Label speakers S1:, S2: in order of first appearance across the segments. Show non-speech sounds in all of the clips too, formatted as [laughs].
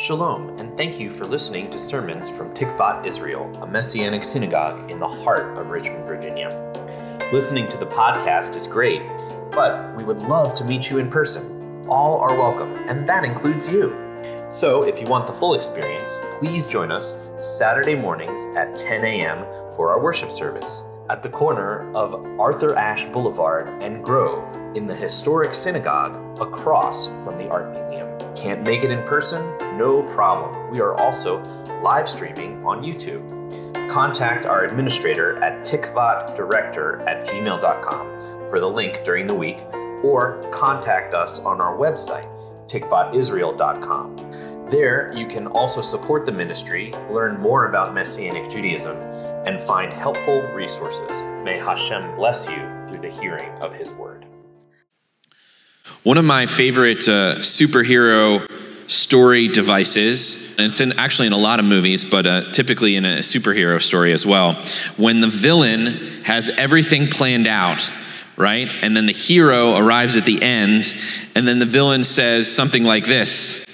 S1: Shalom, and thank you for listening to sermons from Tikvat Israel, a Messianic synagogue in the heart of Richmond, Virginia. Listening to the podcast is great, but we would love to meet you in person. All are welcome, and that includes you. So, if you want the full experience, please join us Saturday mornings at 10 a.m. for our worship service at the corner of Arthur Ashe Boulevard and Grove in the historic synagogue across from the Art Museum. Can't make it in person? No problem. We are also live streaming on YouTube. Contact our administrator at tikvatdirector at gmail.com for the link during the week, or contact us on our website, tikvatisrael.com. There, you can also support the ministry, learn more about Messianic Judaism, and find helpful resources. May Hashem bless you through the hearing of His word.
S2: One of my favorite uh, superhero story devices, and it's in, actually in a lot of movies, but uh, typically in a superhero story as well, when the villain has everything planned out, right? And then the hero arrives at the end, and then the villain says something like this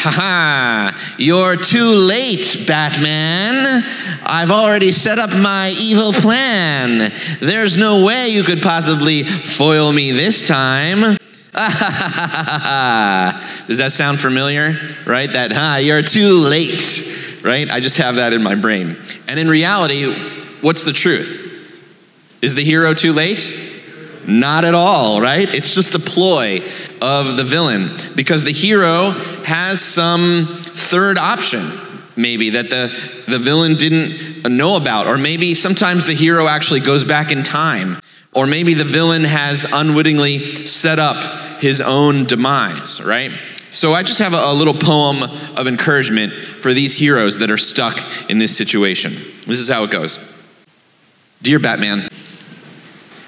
S2: Haha, you're too late, Batman. I've already set up my evil plan. There's no way you could possibly foil me this time. [laughs] Does that sound familiar? Right? That, ha, you're too late. Right? I just have that in my brain. And in reality, what's the truth? Is the hero too late? Not at all, right? It's just a ploy of the villain because the hero has some third option, maybe, that the, the villain didn't know about. Or maybe sometimes the hero actually goes back in time. Or maybe the villain has unwittingly set up his own demise, right? So I just have a, little poem of encouragement for these heroes that are stuck in this situation. This is how it goes Dear Batman,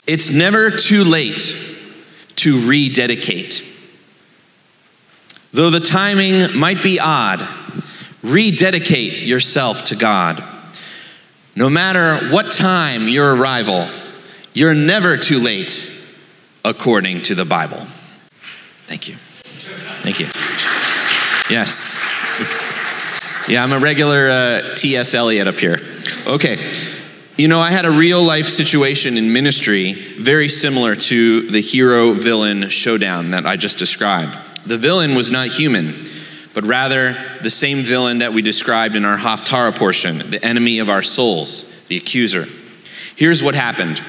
S2: it's never too late to rededicate. Though the timing might be odd, rededicate yourself to God. No matter what time your arrival, you're never too late according to the Bible. Thank you. Thank you. Yes. Yeah, I'm a regular uh, T.S. Eliot up here. Okay. You know, I had a real life situation in ministry very similar to the hero villain showdown that I just described. The villain was not human, but rather the same villain that we described in our Haftarah portion, the enemy of our souls, the accuser. Here's what happened.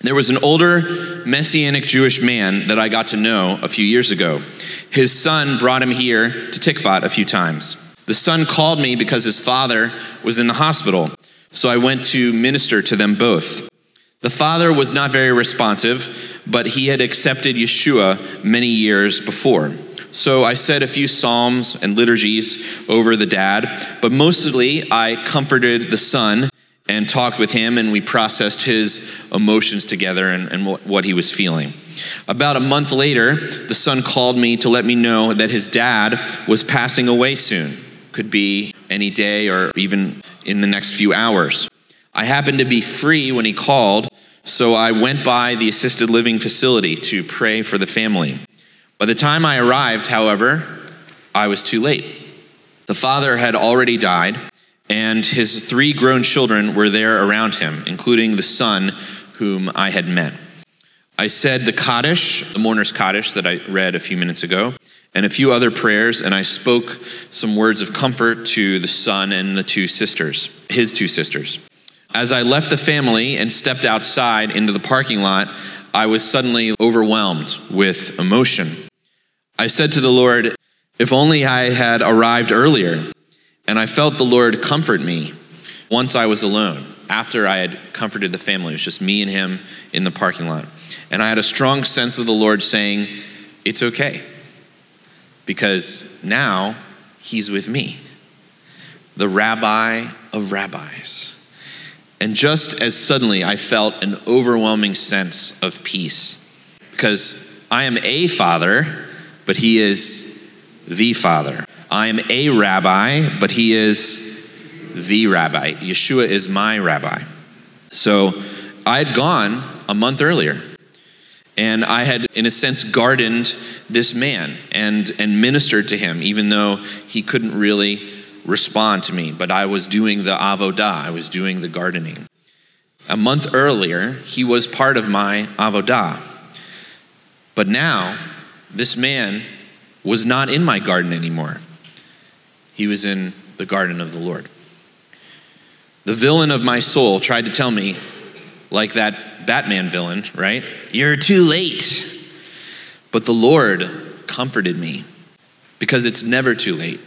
S2: There was an older Messianic Jewish man that I got to know a few years ago. His son brought him here to Tikvat a few times. The son called me because his father was in the hospital so I went to minister to them both. The father was not very responsive, but he had accepted Yeshua many years before. So I said a few psalms and liturgies over the dad, but mostly I comforted the son and talked with him, and we processed his emotions together and, and what he was feeling. About a month later, the son called me to let me know that his dad was passing away soon. Could be any day or even in the next few hours. I happened to be free when he called, so I went by the assisted living facility to pray for the family. By the time I arrived, however, I was too late. The father had already died, and his three grown children were there around him, including the son whom I had met. I said the Kaddish, the mourner's Kaddish that I read a few minutes ago, and a few other prayers, and I spoke some words of comfort to the son and the two sisters, his two sisters. As I left the family and stepped outside into the parking lot, I was suddenly overwhelmed with emotion. I said to the Lord, If only I had arrived earlier. And I felt the Lord comfort me once I was alone, after I had comforted the family. It was just me and him in the parking lot. And I had a strong sense of the Lord saying, It's okay because now he's with me, the rabbi of rabbis. And just as suddenly, I felt an overwhelming sense of peace because I am a father, but he is the father. I am a rabbi, but he is the rabbi. Yeshua is my rabbi. So I had gone a month earlier. And I had, in a sense, gardened this man and, and ministered to him, even though he couldn't really respond to me. But I was doing the avodah, I was doing the gardening. A month earlier, he was part of my avodah. But now, this man was not in my garden anymore. He was in the garden of the Lord. The villain of my soul tried to tell me, like that Batman villain, right? You're too late. But the Lord comforted me because it's never too late,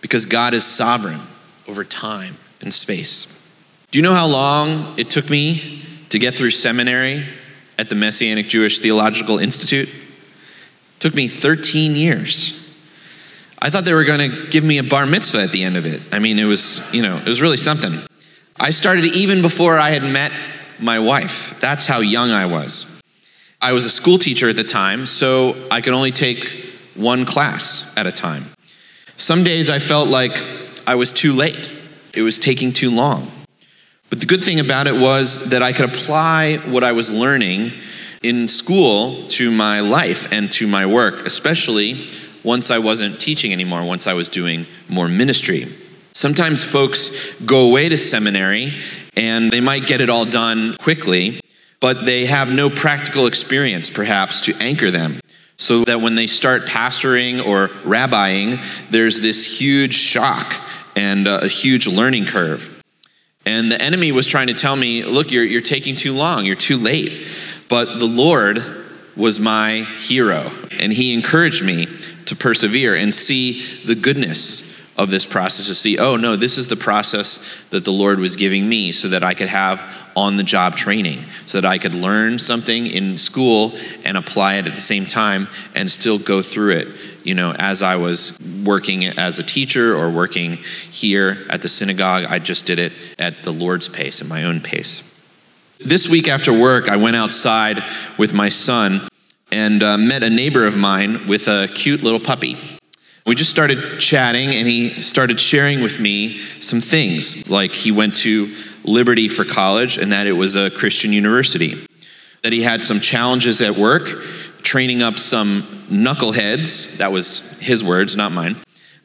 S2: because God is sovereign over time and space. Do you know how long it took me to get through seminary at the Messianic Jewish Theological Institute? It took me 13 years. I thought they were going to give me a bar mitzvah at the end of it. I mean, it was, you know, it was really something. I started even before I had met my wife. That's how young I was. I was a school teacher at the time, so I could only take one class at a time. Some days I felt like I was too late, it was taking too long. But the good thing about it was that I could apply what I was learning in school to my life and to my work, especially once I wasn't teaching anymore, once I was doing more ministry. Sometimes folks go away to seminary and they might get it all done quickly, but they have no practical experience, perhaps, to anchor them. So that when they start pastoring or rabbiing, there's this huge shock and uh, a huge learning curve. And the enemy was trying to tell me, look, you're, you're taking too long, you're too late. But the Lord was my hero, and he encouraged me to persevere and see the goodness of this process, to see, oh no, this is the process that the Lord was giving me so that I could have on the job training, so that I could learn something in school and apply it at the same time and still go through it you know, as I was working as a teacher or working here at the synagogue, I just did it at the Lord's pace, at my own pace. This week after work, I went outside with my son and uh, met a neighbor of mine with a cute little puppy. We just started chatting, and he started sharing with me some things, like he went to Liberty for college and that it was a Christian university, that he had some challenges at work training up some knuckleheads. That was his words, not mine.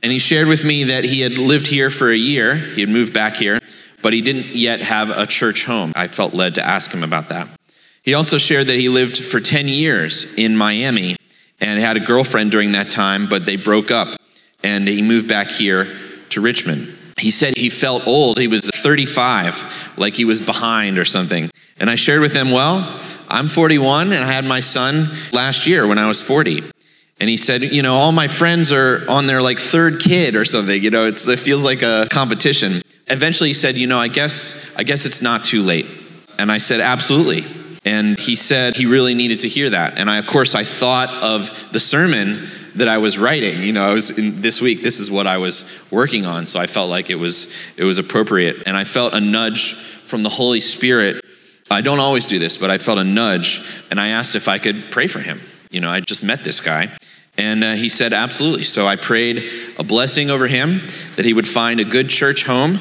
S2: And he shared with me that he had lived here for a year, he had moved back here, but he didn't yet have a church home. I felt led to ask him about that. He also shared that he lived for 10 years in Miami and had a girlfriend during that time, but they broke up and he moved back here to Richmond. He said he felt old. He was 35, like he was behind or something. And I shared with him, well, I'm 41 and I had my son last year when I was 40. And he said, you know, all my friends are on their like third kid or something. You know, it feels like a competition. Eventually he said, you know, I guess I guess it's not too late. And I said, absolutely. And he said he really needed to hear that. And I, of course, I thought of the sermon that I was writing. You know, I was in, this week. This is what I was working on, so I felt like it was it was appropriate, and I felt a nudge from the Holy Spirit I don't always do this, but I felt a nudge and I asked if I could pray for him. You know, I just met this guy. And uh, he said, absolutely. So I prayed a blessing over him that he would find a good church home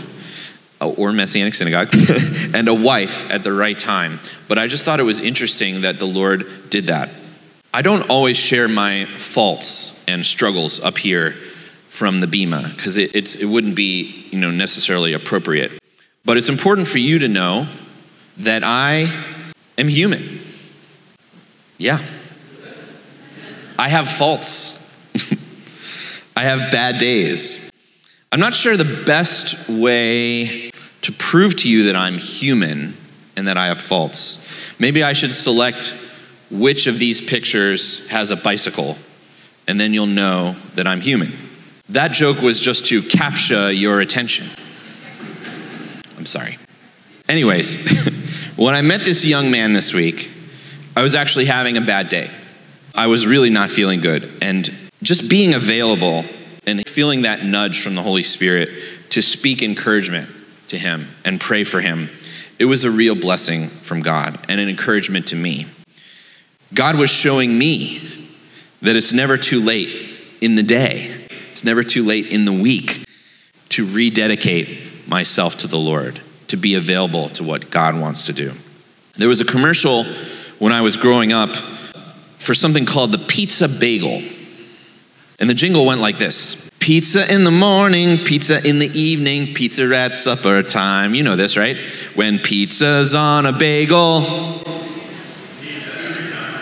S2: or Messianic synagogue [laughs] and a wife at the right time. But I just thought it was interesting that the Lord did that. I don't always share my faults and struggles up here from the Bema because it, it wouldn't be you know, necessarily appropriate. But it's important for you to know that I am human. Yeah. I have faults. [laughs] I have bad days. I'm not sure the best way to prove to you that I'm human and that I have faults. Maybe I should select which of these pictures has a bicycle, and then you'll know that I'm human. That joke was just to capture your attention. I'm sorry. Anyways, [laughs] when I met this young man this week, I was actually having a bad day. I was really not feeling good. And just being available and feeling that nudge from the Holy Spirit to speak encouragement to him and pray for him, it was a real blessing from God and an encouragement to me. God was showing me that it's never too late in the day, it's never too late in the week to rededicate myself to the Lord to be available to what God wants to do. There was a commercial when I was growing up for something called the pizza bagel. And the jingle went like this Pizza in the morning, pizza in the evening, pizza at supper time. You know this, right? When pizza's on a bagel.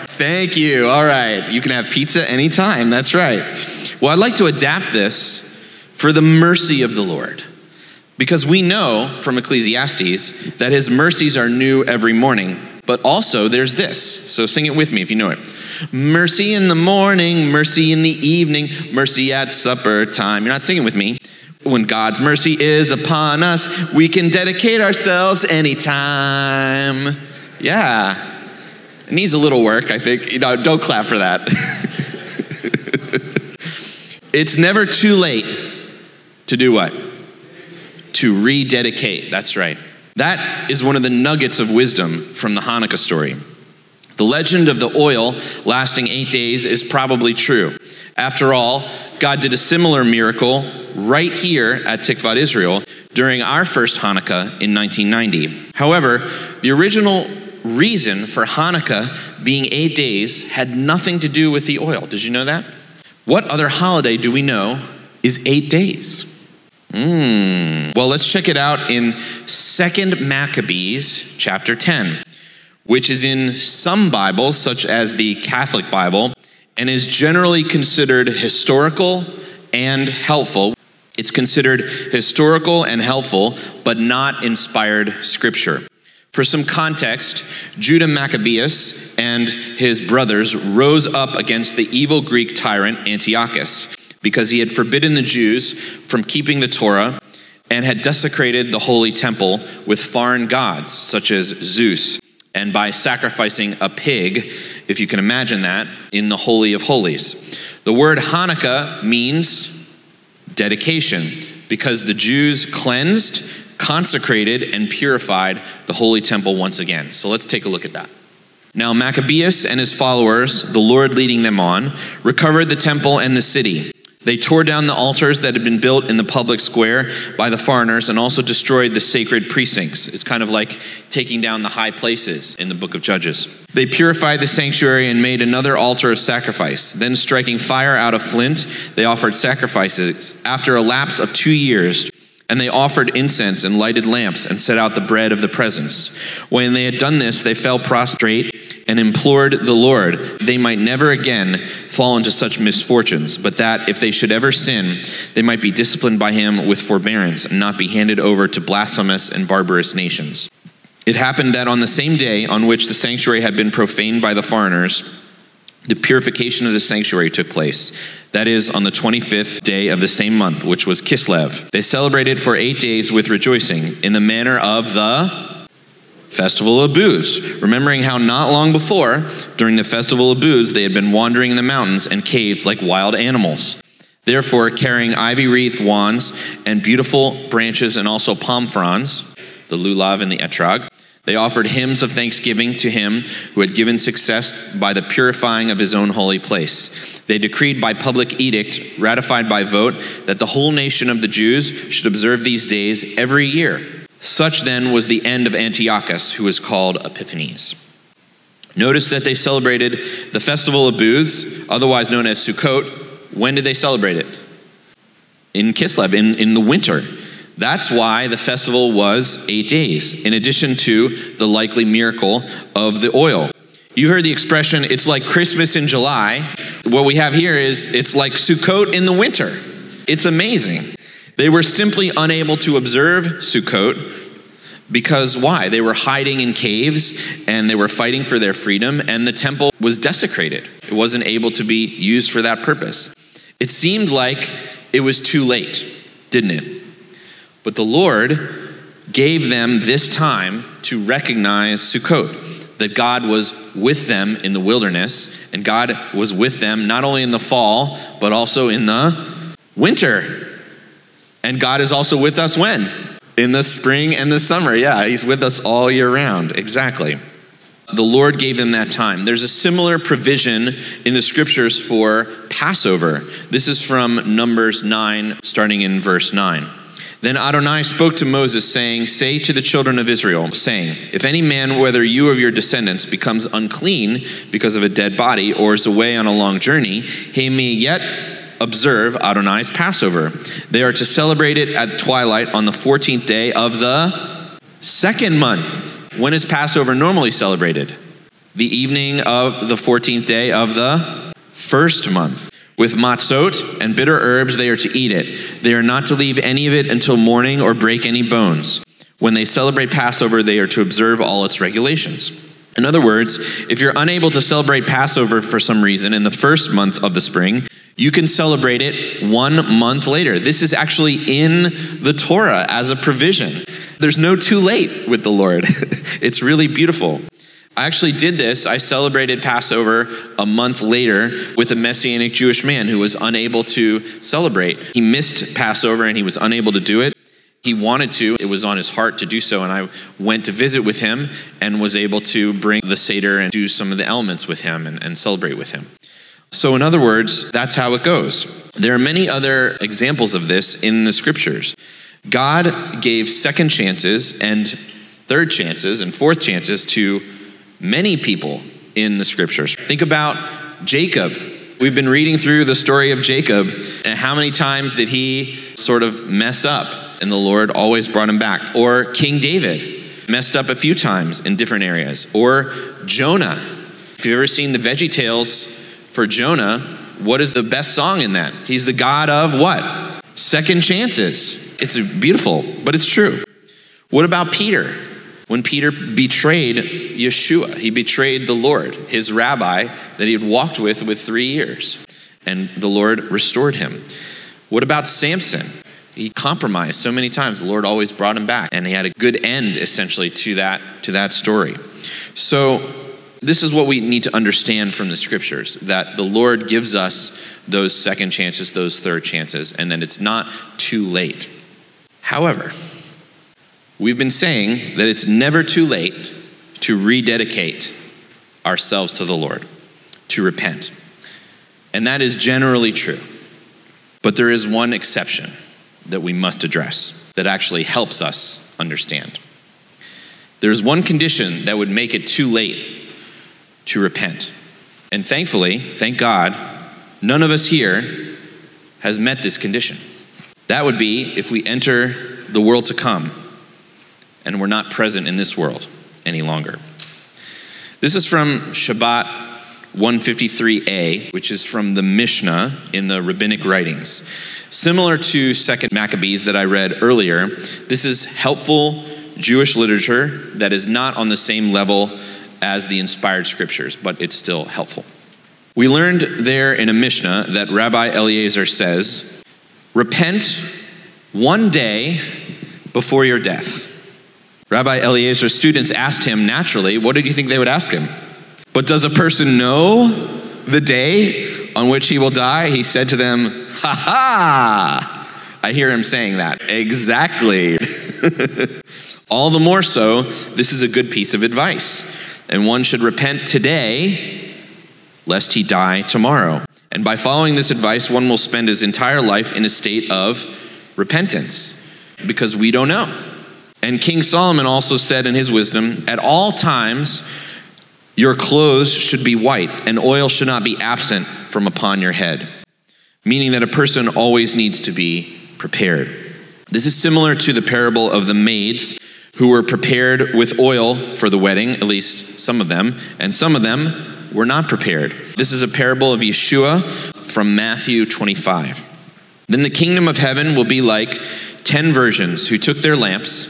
S2: Thank you. All right. You can have pizza anytime. That's right. Well, I'd like to adapt this for the mercy of the Lord. Because we know from Ecclesiastes that his mercies are new every morning. But also, there's this. So sing it with me if you know it. Mercy in the morning, mercy in the evening, mercy at supper time. You're not singing with me. When God's mercy is upon us, we can dedicate ourselves anytime. Yeah. It needs a little work, I think. You know, don't clap for that. [laughs] it's never too late to do what? To rededicate. That's right. That is one of the nuggets of wisdom from the Hanukkah story. The legend of the oil lasting eight days is probably true. After all, God did a similar miracle right here at Tikvat Israel during our first Hanukkah in 1990. However, the original reason for Hanukkah being eight days had nothing to do with the oil. Did you know that? What other holiday do we know is eight days? Mm. Well, let's check it out in Second Maccabees chapter 10, which is in some Bibles, such as the Catholic Bible, and is generally considered historical and helpful. It's considered historical and helpful, but not inspired scripture. For some context, Judah Maccabeus and his brothers rose up against the evil Greek tyrant Antiochus because he had forbidden the Jews from keeping the Torah and had desecrated the holy temple with foreign gods such as Zeus and by sacrificing a pig, if you can imagine that, in the Holy of Holies. The word Hanukkah means dedication because the Jews cleansed consecrated and purified the holy temple once again. So let's take a look at that. Now, Maccabeus and his followers, the Lord leading them on, recovered the temple and the city. They tore down the altars that had been built in the public square by the foreigners and also destroyed the sacred precincts. It's kind of like taking down the high places in the book of Judges. They purified the sanctuary and made another altar of sacrifice. Then, striking fire out of flint, they offered sacrifices. After a lapse of two years, and they offered incense and lighted lamps and set out the bread of the presence. When they had done this, they fell prostrate and implored the Lord they might never again fall into such misfortunes, but that if they should ever sin, they might be disciplined by him with forbearance and not be handed over to blasphemous and barbarous nations. It happened that on the same day on which the sanctuary had been profaned by the foreigners, the purification of the sanctuary took place. That is, on the 25th day of the same month, which was Kislev. They celebrated for eight days with rejoicing in the manner of the Festival of Booths, remembering how not long before, during the Festival of Booths, they had been wandering in the mountains and caves like wild animals. Therefore, carrying ivy wreathed wands and beautiful branches and also palm fronds, the lulav and the etrog, they offered hymns of thanksgiving to him who had given success by the purifying of his own holy place. They decreed by public edict, ratified by vote, that the whole nation of the Jews should observe these days every year. Such then was the end of Antiochus, who was called Epiphanes. Notice that they celebrated the festival of booths, otherwise known as Sukkot. When did they celebrate it? In Kislev, in, in the winter. That's why the festival was eight days, in addition to the likely miracle of the oil. You heard the expression, it's like Christmas in July. What we have here is, it's like Sukkot in the winter. It's amazing. They were simply unable to observe Sukkot because why? They were hiding in caves and they were fighting for their freedom, and the temple was desecrated. It wasn't able to be used for that purpose. It seemed like it was too late, didn't it? But the Lord gave them this time to recognize Sukkot, that God was with them in the wilderness, and God was with them not only in the fall, but also in the winter. And God is also with us when? In the spring and the summer. Yeah, He's with us all year round. Exactly. The Lord gave them that time. There's a similar provision in the scriptures for Passover. This is from Numbers 9, starting in verse 9. Then Adonai spoke to Moses, saying, Say to the children of Israel, saying, If any man, whether you or your descendants, becomes unclean because of a dead body or is away on a long journey, he may yet observe Adonai's Passover. They are to celebrate it at twilight on the 14th day of the second month. When is Passover normally celebrated? The evening of the 14th day of the first month. With matzot and bitter herbs, they are to eat it. They are not to leave any of it until morning or break any bones. When they celebrate Passover, they are to observe all its regulations. In other words, if you're unable to celebrate Passover for some reason in the first month of the spring, you can celebrate it one month later. This is actually in the Torah as a provision. There's no too late with the Lord. [laughs] it's really beautiful. I actually did this. I celebrated Passover a month later with a Messianic Jewish man who was unable to celebrate. He missed Passover and he was unable to do it. He wanted to, it was on his heart to do so, and I went to visit with him and was able to bring the Seder and do some of the elements with him and, and celebrate with him. So, in other words, that's how it goes. There are many other examples of this in the scriptures. God gave second chances and third chances and fourth chances to many people in the scriptures. Think about Jacob. We've been reading through the story of Jacob, and how many times did he sort of mess up, and the Lord always brought him back? Or King David messed up a few times in different areas. Or Jonah. If you've ever seen the Veggie Tales for Jonah, what is the best song in that? He's the God of what? Second chances. It's beautiful, but it's true. What about Peter? when Peter betrayed Yeshua. He betrayed the Lord, his rabbi that he had walked with with three years, and the Lord restored him. What about Samson? He compromised so many times. The Lord always brought him back, and he had a good end essentially to that to that story. So this is what we need to understand from the scriptures that the Lord gives us those second chances, those third chances, and that it's not too late. However, We've been saying that it's never too late to rededicate ourselves to the Lord, to repent. And that is generally true. But there is one exception that we must address that actually helps us understand. There's one condition that would make it too late to repent. And thankfully, thank God, none of us here has met this condition. That would be if we enter the world to come and we're not present in this world any longer. This is from Shabbat 153a, which is from the Mishnah in the rabbinic writings. Similar to Second Maccabees that I read earlier, this is helpful Jewish literature that is not on the same level as the inspired scriptures, but it's still helpful. We learned there in a Mishnah that Rabbi Eliezer says, Repent one day before your death. Rabbi Eliezer's students asked him naturally, what did you think they would ask him? But does a person know the day on which he will die? He said to them, Ha ha! I hear him saying that. Exactly. [laughs] All the more so, this is a good piece of advice. And one should repent today, lest he die tomorrow. And by following this advice, one will spend his entire life in a state of repentance because we don't know. And King Solomon also said in his wisdom, At all times your clothes should be white, and oil should not be absent from upon your head. Meaning that a person always needs to be prepared. This is similar to the parable of the maids who were prepared with oil for the wedding, at least some of them, and some of them were not prepared. This is a parable of Yeshua from Matthew 25. Then the kingdom of heaven will be like ten virgins who took their lamps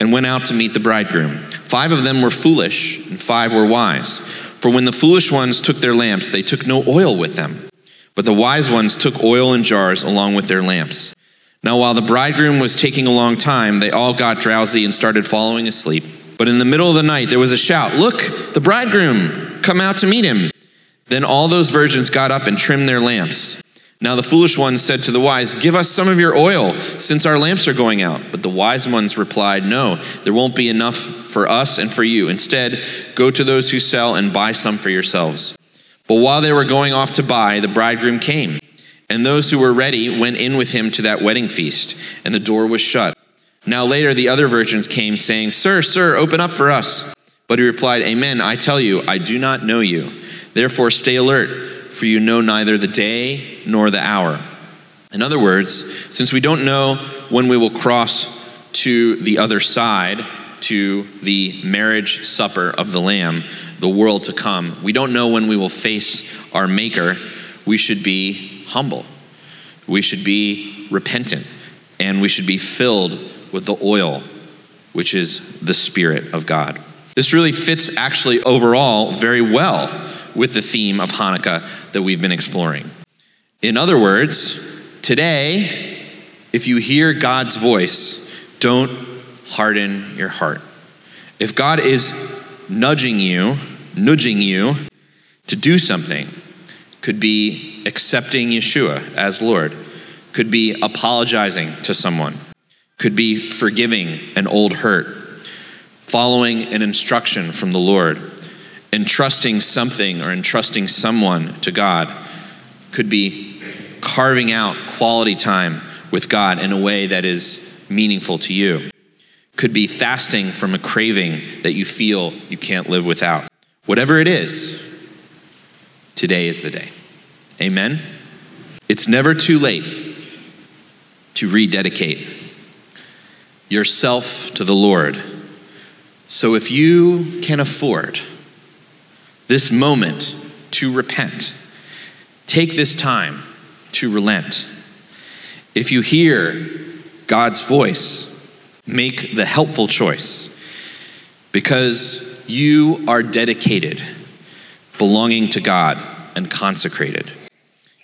S2: and went out to meet the bridegroom. Five of them were foolish, and five were wise. For when the foolish ones took their lamps, they took no oil with them. But the wise ones took oil in jars along with their lamps. Now, while the bridegroom was taking a long time, they all got drowsy and started falling asleep. But in the middle of the night, there was a shout Look, the bridegroom! Come out to meet him. Then all those virgins got up and trimmed their lamps. Now the foolish ones said to the wise, Give us some of your oil, since our lamps are going out. But the wise ones replied, No, there won't be enough for us and for you. Instead, go to those who sell and buy some for yourselves. But while they were going off to buy, the bridegroom came. And those who were ready went in with him to that wedding feast, and the door was shut. Now later the other virgins came, saying, Sir, sir, open up for us. But he replied, Amen, I tell you, I do not know you. Therefore stay alert, for you know neither the day nor the hour. In other words, since we don't know when we will cross to the other side, to the marriage supper of the Lamb, the world to come, we don't know when we will face our Maker, we should be humble. We should be repentant, and we should be filled with the oil, which is the Spirit of God. This really fits actually overall very well with the theme of Hanukkah that we've been exploring. In other words, today, if you hear God's voice, don't harden your heart. If God is nudging you, nudging you to do something, could be accepting Yeshua as Lord, could be apologizing to someone, could be forgiving an old hurt, following an instruction from the Lord, entrusting something or entrusting someone to God, could be carving out quality time with God in a way that is meaningful to you. Could be fasting from a craving that you feel you can't live without. Whatever it is, today is the day. Amen? It's never too late to rededicate yourself to the Lord. So if you can afford this moment to repent, take this time to relent. If you hear God's voice, make the helpful choice because you are dedicated, belonging to God, and consecrated.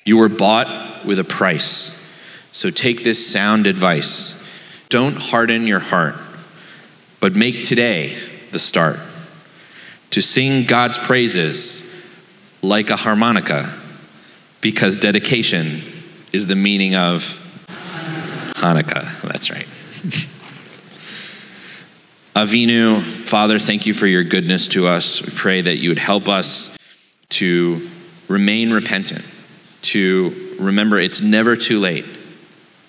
S2: You were bought with a price. So take this sound advice. Don't harden your heart, but make today the start to sing God's praises like a harmonica, because dedication is the meaning of Hanukkah. [laughs] That's right. [laughs] Avinu, Father, thank you for your goodness to us. We pray that you would help us to remain repentant, to remember it's never too late.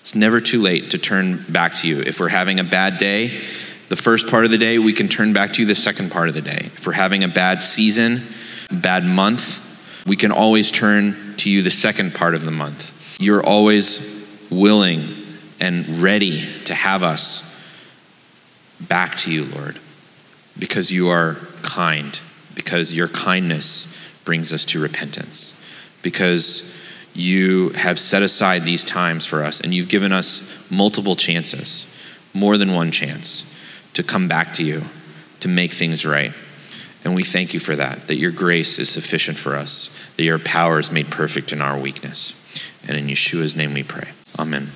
S2: It's never too late to turn back to you. If we're having a bad day, the first part of the day, we can turn back to you the second part of the day. If we're having a bad season, bad month, we can always turn to you the second part of the month. You're always willing and ready to have us back to you, Lord, because you are kind, because your kindness brings us to repentance, because you have set aside these times for us and you've given us multiple chances, more than one chance, to come back to you, to make things right. And we thank you for that, that your grace is sufficient for us, that your power is made perfect in our weakness. And in Yeshua's name we pray. Amen.